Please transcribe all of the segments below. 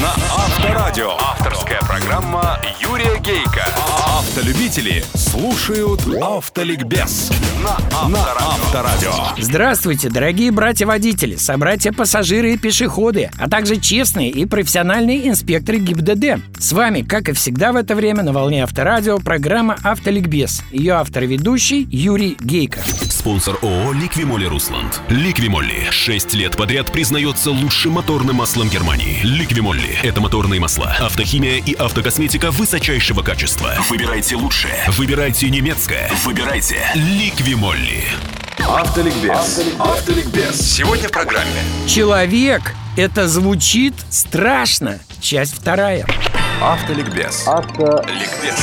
на Авторадио. Авторская программа Юрия Гейка. Автолюбители слушают Автоликбез на Авторадио. Здравствуйте, дорогие братья-водители, собратья-пассажиры и пешеходы, а также честные и профессиональные инспекторы ГИБДД. С вами, как и всегда в это время, на волне Авторадио программа «Автоликбез». Ее автор-ведущий Юрий Гейко. Спонсор ООО «Ликвимолли Русланд». «Ликвимолли» 6 лет подряд признается лучшим моторным маслом Германии. «Ликвимолли» — это моторные масла, автохимия и автокосметика высочайшего качества. Выбирайте лучшее. Выбирайте немецкое. Выбирайте «Ликвимолли». Автоликбез. Автоликбез. Сегодня в программе. Человек – это звучит страшно. Часть вторая. Автоликбез. Автоликбез.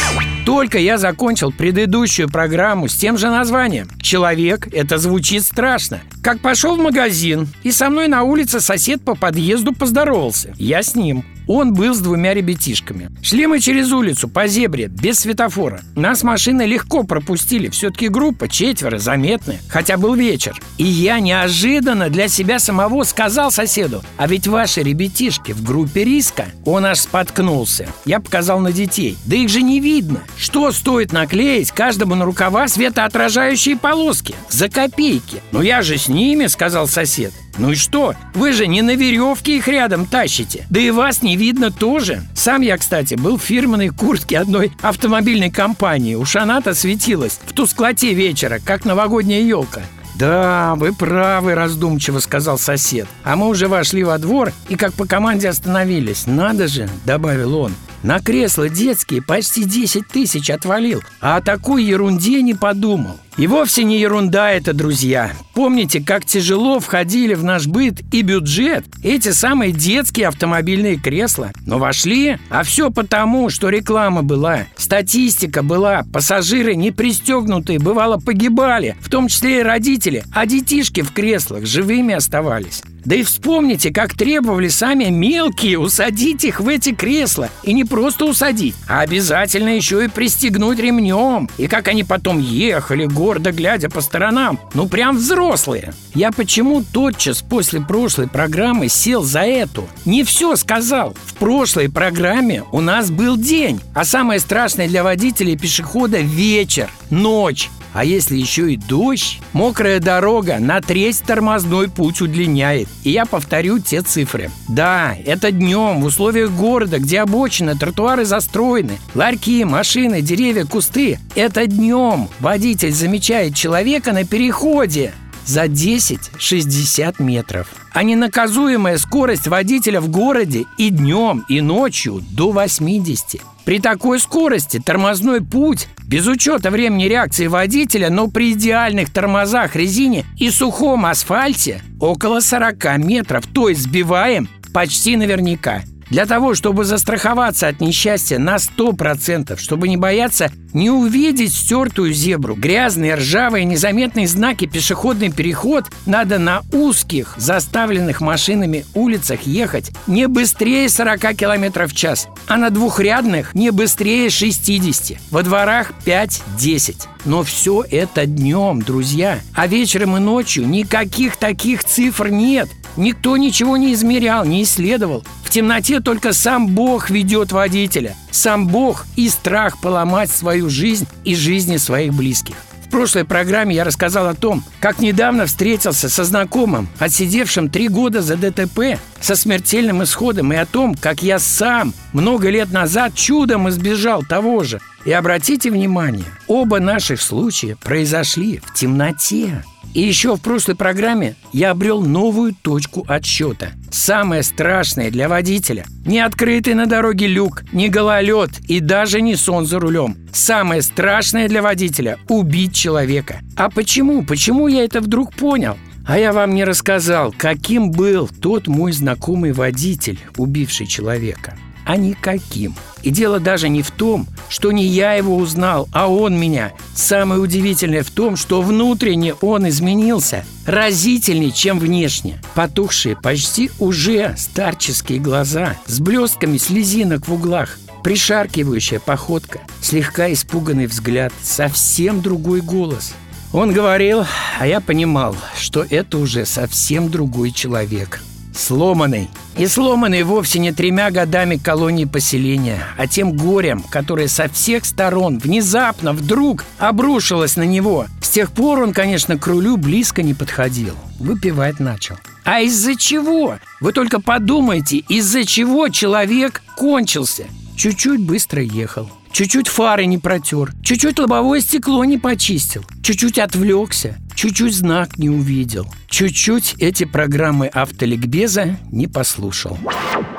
Только я закончил предыдущую программу с тем же названием «Человек – это звучит страшно». Как пошел в магазин, и со мной на улице сосед по подъезду поздоровался. Я с ним. Он был с двумя ребятишками. Шли мы через улицу по зебре, без светофора. Нас машины легко пропустили. Все-таки группа, четверо, заметная. Хотя был вечер. И я неожиданно для себя самого сказал соседу, а ведь ваши ребятишки в группе риска. Он аж споткнулся. Я показал на детей. Да их же не видно. Что стоит наклеить каждому на рукава светоотражающие полоски? За копейки. Но я же с ними, сказал сосед. Ну и что? Вы же не на веревке их рядом тащите. Да и вас не видно тоже. Сам я, кстати, был в фирменной куртке одной автомобильной компании. Уж она-то светилась в тусклоте вечера, как новогодняя елка. «Да, вы правы», – раздумчиво сказал сосед. А мы уже вошли во двор и как по команде остановились. «Надо же», – добавил он, – «на кресла детские почти 10 тысяч отвалил, а о такой ерунде не подумал». И вовсе не ерунда это, друзья. Помните, как тяжело входили в наш быт и бюджет эти самые детские автомобильные кресла? Но вошли, а все потому, что реклама была, статистика была, пассажиры не пристегнутые, бывало, погибали, в том числе и родители, а детишки в креслах живыми оставались. Да и вспомните, как требовали сами мелкие усадить их в эти кресла. И не просто усадить, а обязательно еще и пристегнуть ремнем. И как они потом ехали, гордо глядя по сторонам. Ну, прям взрослые. Я почему тотчас после прошлой программы сел за эту? Не все сказал. В прошлой программе у нас был день. А самое страшное для водителя и пешехода – вечер, ночь. А если еще и дождь, мокрая дорога на треть тормозной путь удлиняет. И я повторю те цифры. Да, это днем в условиях города, где обочины, тротуары застроены, ларьки, машины, деревья, кусты. Это днем водитель замечает человека на переходе за 10-60 метров. А ненаказуемая скорость водителя в городе и днем, и ночью до 80. При такой скорости тормозной путь, без учета времени реакции водителя, но при идеальных тормозах резине и сухом асфальте, около 40 метров, то есть сбиваем почти наверняка. Для того, чтобы застраховаться от несчастья на 100%, чтобы не бояться не увидеть стертую зебру, грязные, ржавые, незаметные знаки пешеходный переход, надо на узких, заставленных машинами улицах ехать не быстрее 40 км в час, а на двухрядных не быстрее 60, во дворах 5-10. Но все это днем, друзья. А вечером и ночью никаких таких цифр нет. Никто ничего не измерял, не исследовал. В темноте только сам Бог ведет водителя. Сам Бог и страх поломать свою жизнь и жизни своих близких. В прошлой программе я рассказал о том, как недавно встретился со знакомым, отсидевшим три года за ДТП, со смертельным исходом, и о том, как я сам много лет назад чудом избежал того же. И обратите внимание, оба наших случая произошли в темноте. И еще в прошлой программе я обрел новую точку отсчета. Самое страшное для водителя – не открытый на дороге люк, не гололед и даже не сон за рулем. Самое страшное для водителя – убить человека. А почему? Почему я это вдруг понял? А я вам не рассказал, каким был тот мой знакомый водитель, убивший человека а никаким. И дело даже не в том, что не я его узнал, а он меня. Самое удивительное в том, что внутренне он изменился разительнее, чем внешне. Потухшие, почти уже старческие глаза, с блестками слезинок в углах, пришаркивающая походка, слегка испуганный взгляд, совсем другой голос. Он говорил, а я понимал, что это уже совсем другой человек – сломанный. И сломанный вовсе не тремя годами колонии поселения, а тем горем, которое со всех сторон внезапно, вдруг обрушилось на него. С тех пор он, конечно, к рулю близко не подходил. Выпивать начал. А из-за чего? Вы только подумайте, из-за чего человек кончился. Чуть-чуть быстро ехал. Чуть-чуть фары не протер, чуть-чуть лобовое стекло не почистил, чуть-чуть отвлекся, чуть-чуть знак не увидел, чуть-чуть эти программы автоликбеза не послушал.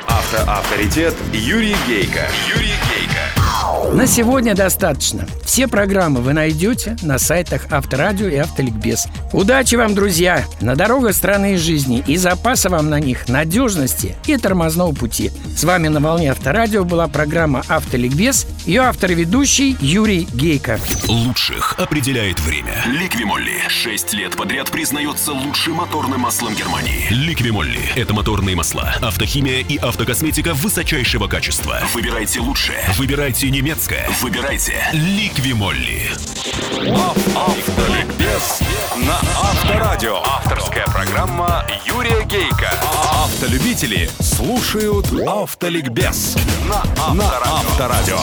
Автоавторитет Юрий Гейка. Юрий на сегодня достаточно. Все программы вы найдете на сайтах Авторадио и Автоликбез. Удачи вам, друзья, на дорогах страны и жизни и запаса вам на них надежности и тормозного пути. С вами на волне Авторадио была программа Автоликбез. Ее автор и ведущий Юрий Гейко. Лучших определяет время. Ликвимолли. Шесть лет подряд признается лучшим моторным маслом Германии. Ликвимолли. Это моторные масла, автохимия и автокосметика высочайшего качества. Выбирайте лучшее. Выбирайте немецкое немецкое, выбирайте Ликвимолли. Автоликбез на Авторадио. Автолюбители слушают Автоликбез на Авторадио.